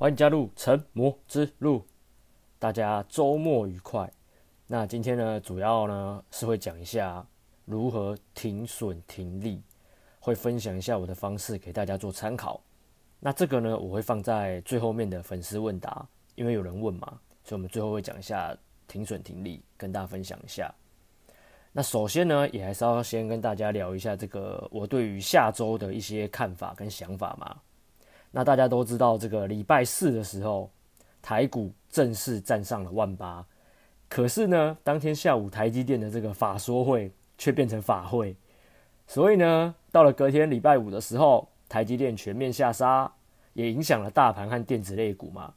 欢迎加入成魔之路，大家周末愉快。那今天呢，主要呢是会讲一下如何停损停利，会分享一下我的方式给大家做参考。那这个呢，我会放在最后面的粉丝问答，因为有人问嘛，所以我们最后会讲一下停损停利，跟大家分享一下。那首先呢，也还是要先跟大家聊一下这个我对于下周的一些看法跟想法嘛。那大家都知道，这个礼拜四的时候，台股正式站上了万八。可是呢，当天下午台积电的这个法说会却变成法会，所以呢，到了隔天礼拜五的时候，台积电全面下杀，也影响了大盘和电子类股嘛。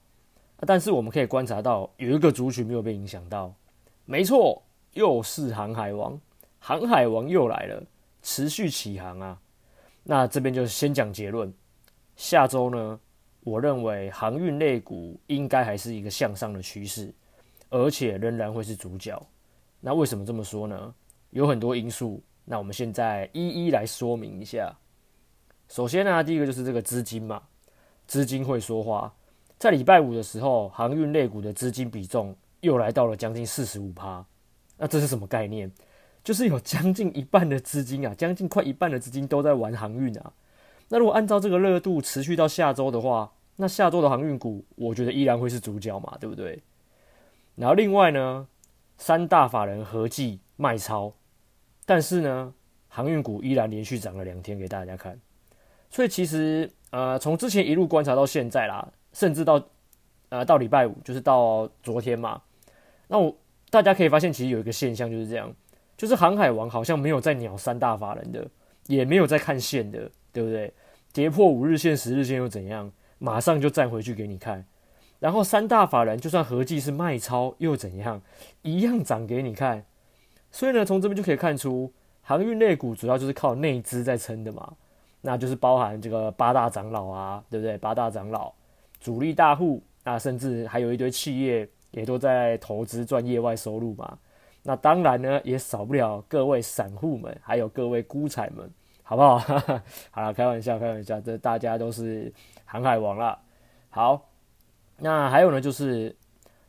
但是我们可以观察到，有一个族群没有被影响到，没错，又是航海王，航海王又来了，持续起航啊。那这边就先讲结论。下周呢，我认为航运类股应该还是一个向上的趋势，而且仍然会是主角。那为什么这么说呢？有很多因素。那我们现在一一来说明一下。首先呢、第一个就是这个资金嘛，资金会说话。在礼拜五的时候，航运类股的资金比重又来到了将近四十五趴。那这是什么概念？就是有将近一半的资金啊，将近快一半的资金都在玩航运啊。那如果按照这个热度持续到下周的话，那下周的航运股，我觉得依然会是主角嘛，对不对？然后另外呢，三大法人合计卖超，但是呢，航运股依然连续涨了两天给大家看。所以其实呃，从之前一路观察到现在啦，甚至到呃到礼拜五，就是到昨天嘛，那我大家可以发现，其实有一个现象就是这样，就是航海王好像没有在鸟三大法人的，也没有在看线的，对不对？跌破五日线、十日线又怎样？马上就站回去给你看。然后三大法人就算合计是卖超又怎样？一样涨给你看。所以呢，从这边就可以看出，航运类股主要就是靠内资在撑的嘛。那就是包含这个八大长老啊，对不对？八大长老、主力大户啊，甚至还有一堆企业也都在投资赚业外收入嘛。那当然呢，也少不了各位散户们，还有各位孤财们。好不好？好了，开玩笑，开玩笑，这大家都是航海王了。好，那还有呢，就是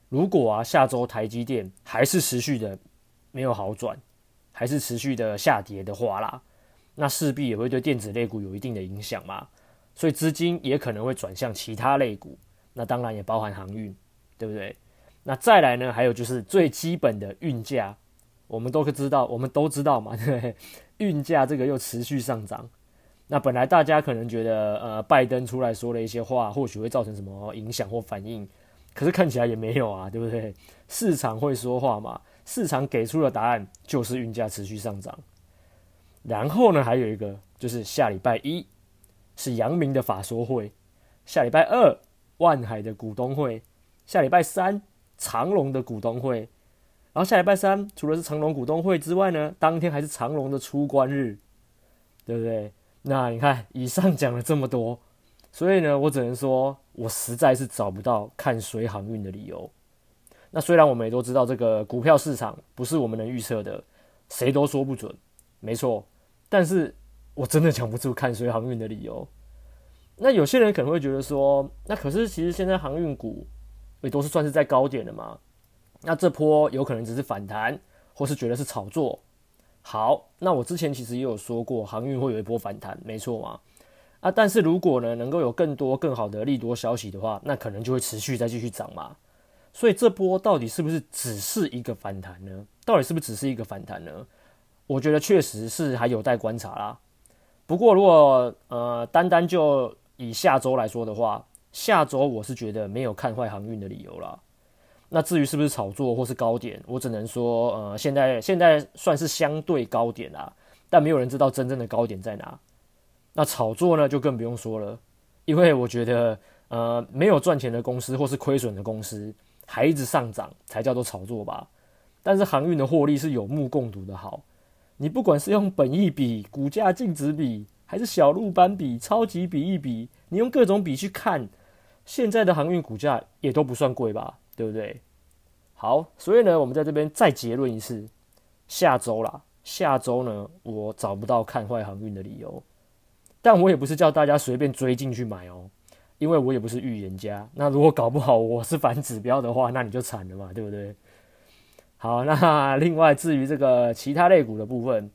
如果啊，下周台积电还是持续的没有好转，还是持续的下跌的话啦，那势必也会对电子类股有一定的影响嘛。所以资金也可能会转向其他类股，那当然也包含航运，对不对？那再来呢，还有就是最基本的运价，我们都知道，我们都知道嘛，对不对？运价这个又持续上涨，那本来大家可能觉得，呃，拜登出来说了一些话，或许会造成什么影响或反应，可是看起来也没有啊，对不对？市场会说话嘛，市场给出的答案就是运价持续上涨。然后呢，还有一个就是下礼拜一是阳明的法说会，下礼拜二万海的股东会，下礼拜三长隆的股东会。然后下礼拜三，除了是长隆股东会之外呢，当天还是长隆的出关日，对不对？那你看，以上讲了这么多，所以呢，我只能说，我实在是找不到看衰航运的理由。那虽然我们也都知道，这个股票市场不是我们能预测的，谁都说不准，没错。但是我真的讲不出看衰航运的理由。那有些人可能会觉得说，那可是其实现在航运股也都是算是在高点的嘛。那这波有可能只是反弹，或是觉得是炒作。好，那我之前其实也有说过，航运会有一波反弹，没错嘛。啊，但是如果呢能够有更多更好的利多消息的话，那可能就会持续再继续涨嘛。所以这波到底是不是只是一个反弹呢？到底是不是只是一个反弹呢？我觉得确实是还有待观察啦。不过如果呃单单就以下周来说的话，下周我是觉得没有看坏航运的理由啦。那至于是不是炒作或是高点，我只能说，呃，现在现在算是相对高点啦，但没有人知道真正的高点在哪。那炒作呢，就更不用说了，因为我觉得，呃，没有赚钱的公司或是亏损的公司还一直上涨，才叫做炒作吧。但是航运的获利是有目共睹的好，你不管是用本益比、股价净值比，还是小鹿斑比、超级比一比，你用各种比去看，现在的航运股价也都不算贵吧。对不对？好，所以呢，我们在这边再结论一次，下周啦，下周呢，我找不到看坏航运的理由，但我也不是叫大家随便追进去买哦，因为我也不是预言家。那如果搞不好我是反指标的话，那你就惨了嘛，对不对？好，那另外至于这个其他类股的部分，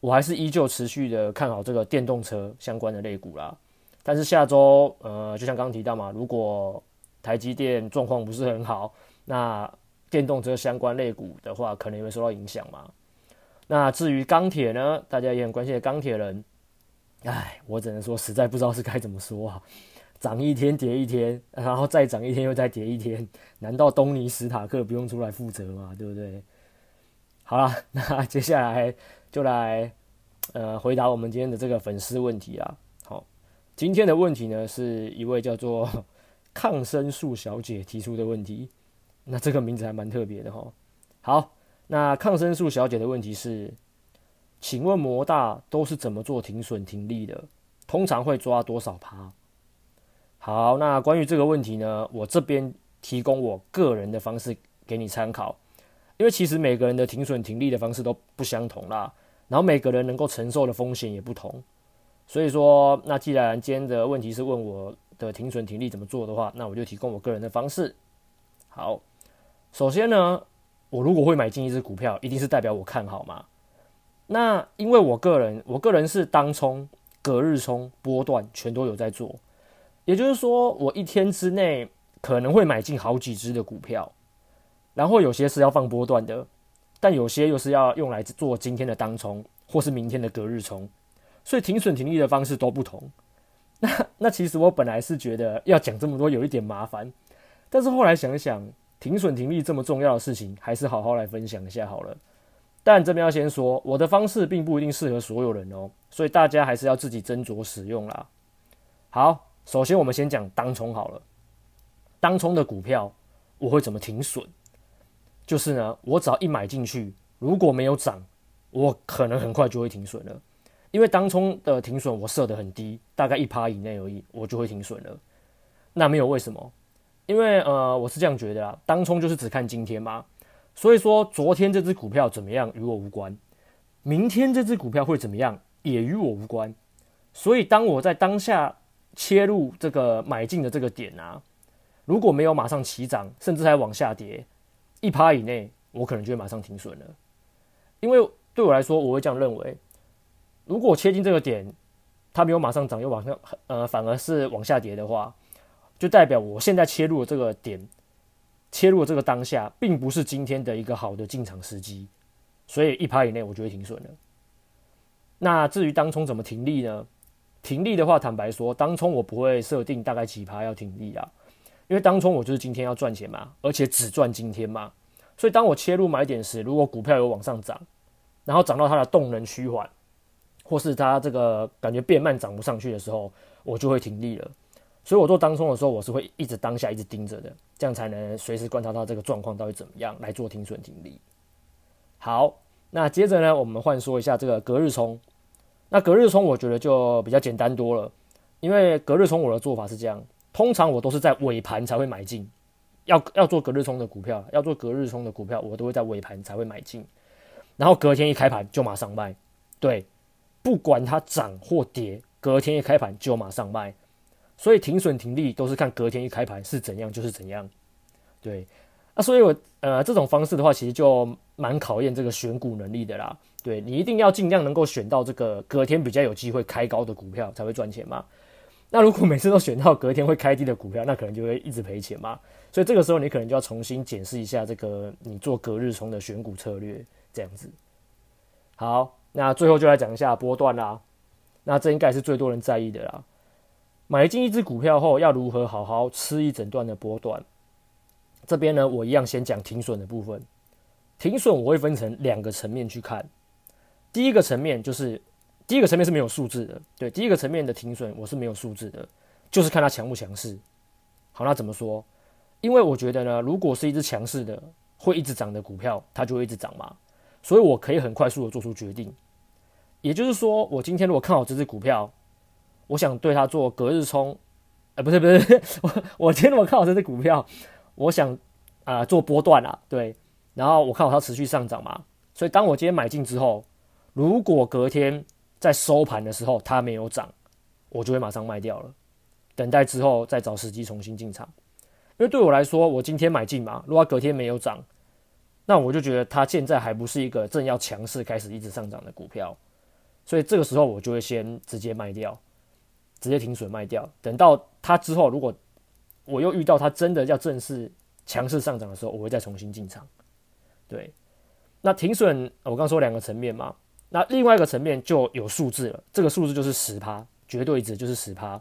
我还是依旧持续的看好这个电动车相关的类股啦。但是下周，呃，就像刚刚提到嘛，如果台积电状况不是很好，那电动车相关类股的话，可能也会受到影响嘛。那至于钢铁呢，大家也很关心的钢铁人，哎，我只能说实在不知道是该怎么说啊。涨一天跌一天，然后再涨一天又再跌一天，难道东尼史塔克不用出来负责吗？对不对？好了，那接下来就来呃回答我们今天的这个粉丝问题啊。好，今天的问题呢是一位叫做抗生素小姐提出的问题，那这个名字还蛮特别的哈。好，那抗生素小姐的问题是，请问摩大都是怎么做停损停利的？通常会抓多少趴？好，那关于这个问题呢，我这边提供我个人的方式给你参考，因为其实每个人的停损停利的方式都不相同啦，然后每个人能够承受的风险也不同，所以说，那既然今天的问题是问我的停损停利怎么做的话，那我就提供我个人的方式。好，首先呢，我如果会买进一只股票，一定是代表我看好嘛。那因为我个人，我个人是当冲、隔日冲、波段全都有在做。也就是说，我一天之内可能会买进好几只的股票，然后有些是要放波段的，但有些又是要用来做今天的当冲或是明天的隔日冲，所以停损停利的方式都不同。那 那其实我本来是觉得要讲这么多有一点麻烦，但是后来想一想，停损停利这么重要的事情，还是好好来分享一下好了。但这边要先说，我的方式并不一定适合所有人哦，所以大家还是要自己斟酌使用啦。好。首先，我们先讲当冲好了。当冲的股票，我会怎么停损？就是呢，我只要一买进去，如果没有涨，我可能很快就会停损了。因为当冲的停损我设得很低，大概一趴以内而已，我就会停损了。那没有为什么？因为呃，我是这样觉得啊，当冲就是只看今天嘛。所以说，昨天这只股票怎么样与我无关，明天这只股票会怎么样也与我无关。所以，当我在当下。切入这个买进的这个点啊，如果没有马上起涨，甚至还往下跌一趴以内，我可能就会马上停损了。因为对我来说，我会这样认为：如果切进这个点，它没有马上涨，又往上，呃，反而是往下跌的话，就代表我现在切入的这个点，切入的这个当下，并不是今天的一个好的进场时机，所以一趴以内我就会停损了。那至于当冲怎么停利呢？停利的话，坦白说，当冲我不会设定大概几趴要停利啊，因为当冲我就是今天要赚钱嘛，而且只赚今天嘛，所以当我切入买点时，如果股票有往上涨，然后涨到它的动能趋缓，或是它这个感觉变慢涨不上去的时候，我就会停利了。所以我做当冲的时候，我是会一直当下一直盯着的，这样才能随时观察到这个状况到底怎么样来做停损停利。好，那接着呢，我们换说一下这个隔日冲。那隔日冲我觉得就比较简单多了，因为隔日冲我的做法是这样，通常我都是在尾盘才会买进，要要做隔日冲的股票，要做隔日冲的股票，我都会在尾盘才会买进，然后隔天一开盘就马上卖，对，不管它涨或跌，隔天一开盘就马上卖，所以停损停利都是看隔天一开盘是怎样就是怎样，对。那、啊、所以我，呃这种方式的话，其实就蛮考验这个选股能力的啦。对，你一定要尽量能够选到这个隔天比较有机会开高的股票，才会赚钱嘛。那如果每次都选到隔天会开低的股票，那可能就会一直赔钱嘛。所以这个时候，你可能就要重新检视一下这个你做隔日冲的选股策略，这样子。好，那最后就来讲一下波段啦。那这应该是最多人在意的啦。买进一只股票后，要如何好好吃一整段的波段？这边呢，我一样先讲停损的部分。停损我会分成两个层面去看。第一个层面就是，第一个层面是没有数字的。对，第一个层面的停损我是没有数字的，就是看它强不强势。好，那怎么说？因为我觉得呢，如果是一只强势的、会一直涨的股票，它就会一直涨嘛。所以我可以很快速的做出决定。也就是说，我今天如果看好这只股票，我想对它做隔日冲，呃，不是不是，我 我今天如果看好这只股票。我想啊、做波段啊，对，然后我看好它持续上涨嘛，所以当我今天买进之后，如果隔天在收盘的时候它没有涨，我就会马上卖掉了。等待之后再找时机重新进场。因为对我来说，我今天买进嘛，如果隔天没有涨，那我就觉得它现在还不是一个正要强势开始一直上涨的股票，所以这个时候我就会先直接卖掉，直接停损卖掉。等到它之后，如果我又遇到它真的要正式强势上涨的时候，我会再重新进场。对，那停损我刚说两个层面嘛，那另外一个层面就有数字了，这个数字就是十趴，绝对值就是十趴。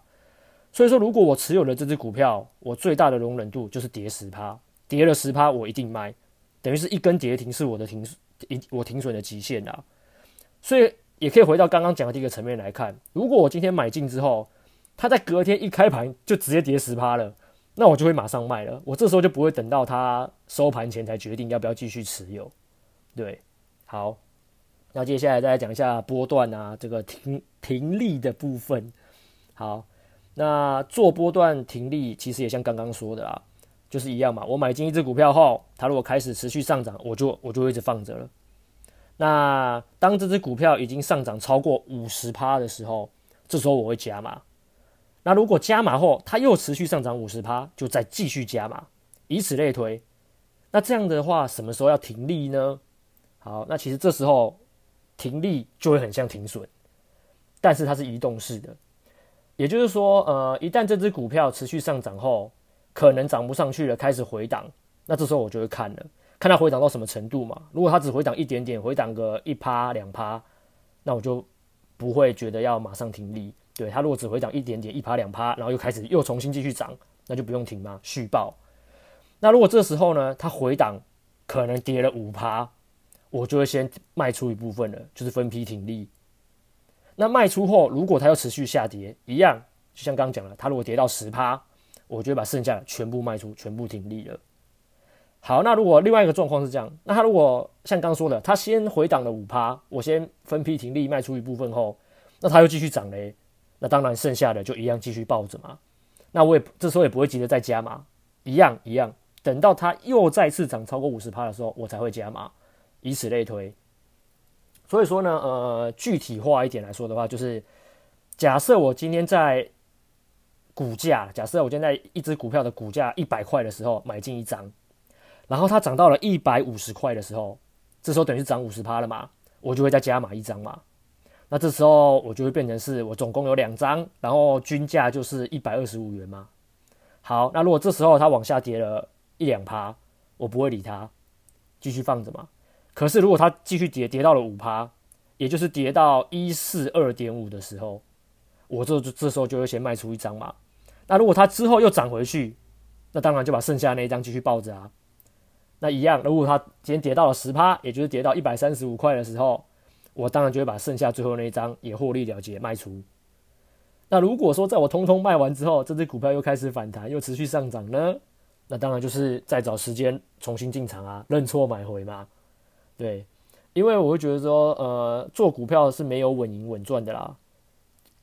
所以说，如果我持有的这只股票，我最大的容忍度就是跌十趴，跌了十趴我一定卖。等于是一根跌停是我的停一我停损的极限啊，所以也可以回到刚刚讲的第一个层面来看，如果我今天买进之后，它在隔天一开盘就直接跌十趴了，那我就会马上卖了，我这时候就不会等到它收盘前才决定要不要继续持有。对，好，那接下来再来讲一下波段啊，这个停停利的部分。好，那做波段停利其实也像刚刚说的啊。就是一样嘛，我买进一只股票后，它如果开始持续上涨，我就我就一直放着了。那当这只股票已经上涨超过五十趴的时候，这时候我会加码。那如果加码后它又持续上涨五十趴，就再继续加码，以此类推。那这样的话，什么时候要停利呢？好，那其实这时候停利就会很像停损，但是它是移动式的，也就是说，呃，一旦这只股票持续上涨后，可能涨不上去了，开始回档，那这时候我就会看了，看它回档到什么程度嘛。如果它只回档一点点，回档个一趴两趴，那我就不会觉得要马上停利。对，它如果只回档一点点，一趴两趴，然后又开始又重新继续涨，那就不用停嘛，续报。那如果这时候呢，它回档可能跌了五趴，我就会先卖出一部分了，就是分批停利。那卖出后，如果它又持续下跌，一样，就像刚刚讲了，它如果跌到十趴。我就把剩下的全部卖出，全部停利了。好，那如果另外一个状况是这样，那他如果像刚说的，他先回档了五趴，我先分批停利卖出一部分后，那他又继续涨嘞，那当然剩下的就一样继续抱着嘛。那我也这时候也不会急着再加码，一样一样，等到他又再次涨超过五十趴的时候，我才会加码，以此类推。所以说呢，呃，具体化一点来说的话，就是假设我今天在。股价，假设我现在一只股票的股价一百块的时候买进一张，然后它涨到了一百五十块的时候，这时候等于是涨五十趴了嘛，我就会再加码一张嘛。那这时候我就会变成是我总共有两张，然后均价就是一百二十五元嘛。好，那如果这时候它往下跌了一两趴，我不会理它，继续放着嘛。可是如果它继续跌，跌到了五趴，也就是跌到一四二点五的时候，我这这时候就会先卖出一张嘛。那如果它之后又涨回去，那当然就把剩下那一张继续抱着啊。那一样，如果它今天跌到了十趴，也就是跌到一百三十五块的时候，我当然就会把剩下最后那一张也获利了结卖出。那如果说在我通通卖完之后，这只股票又开始反弹，又持续上涨呢，那当然就是再找时间重新进场啊，认错买回嘛。对，因为我会觉得说，呃，做股票是没有稳赢稳赚的啦，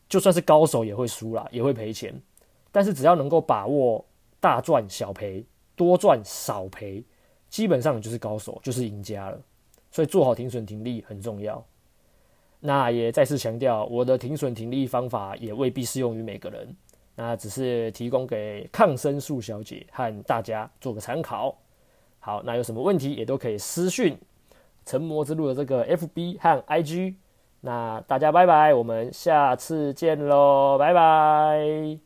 就算是高手也会输啦，也会赔钱。但是只要能够把握大赚小赔、多赚少赔，基本上你就是高手，就是赢家了。所以做好停损停利很重要。那也再次强调，我的停损停利方法也未必适用于每个人，那只是提供给抗生素小姐和大家做个参考。好，那有什么问题也都可以私讯成魔之路的这个 FB 和 IG。那大家拜拜，我们下次见喽，拜拜。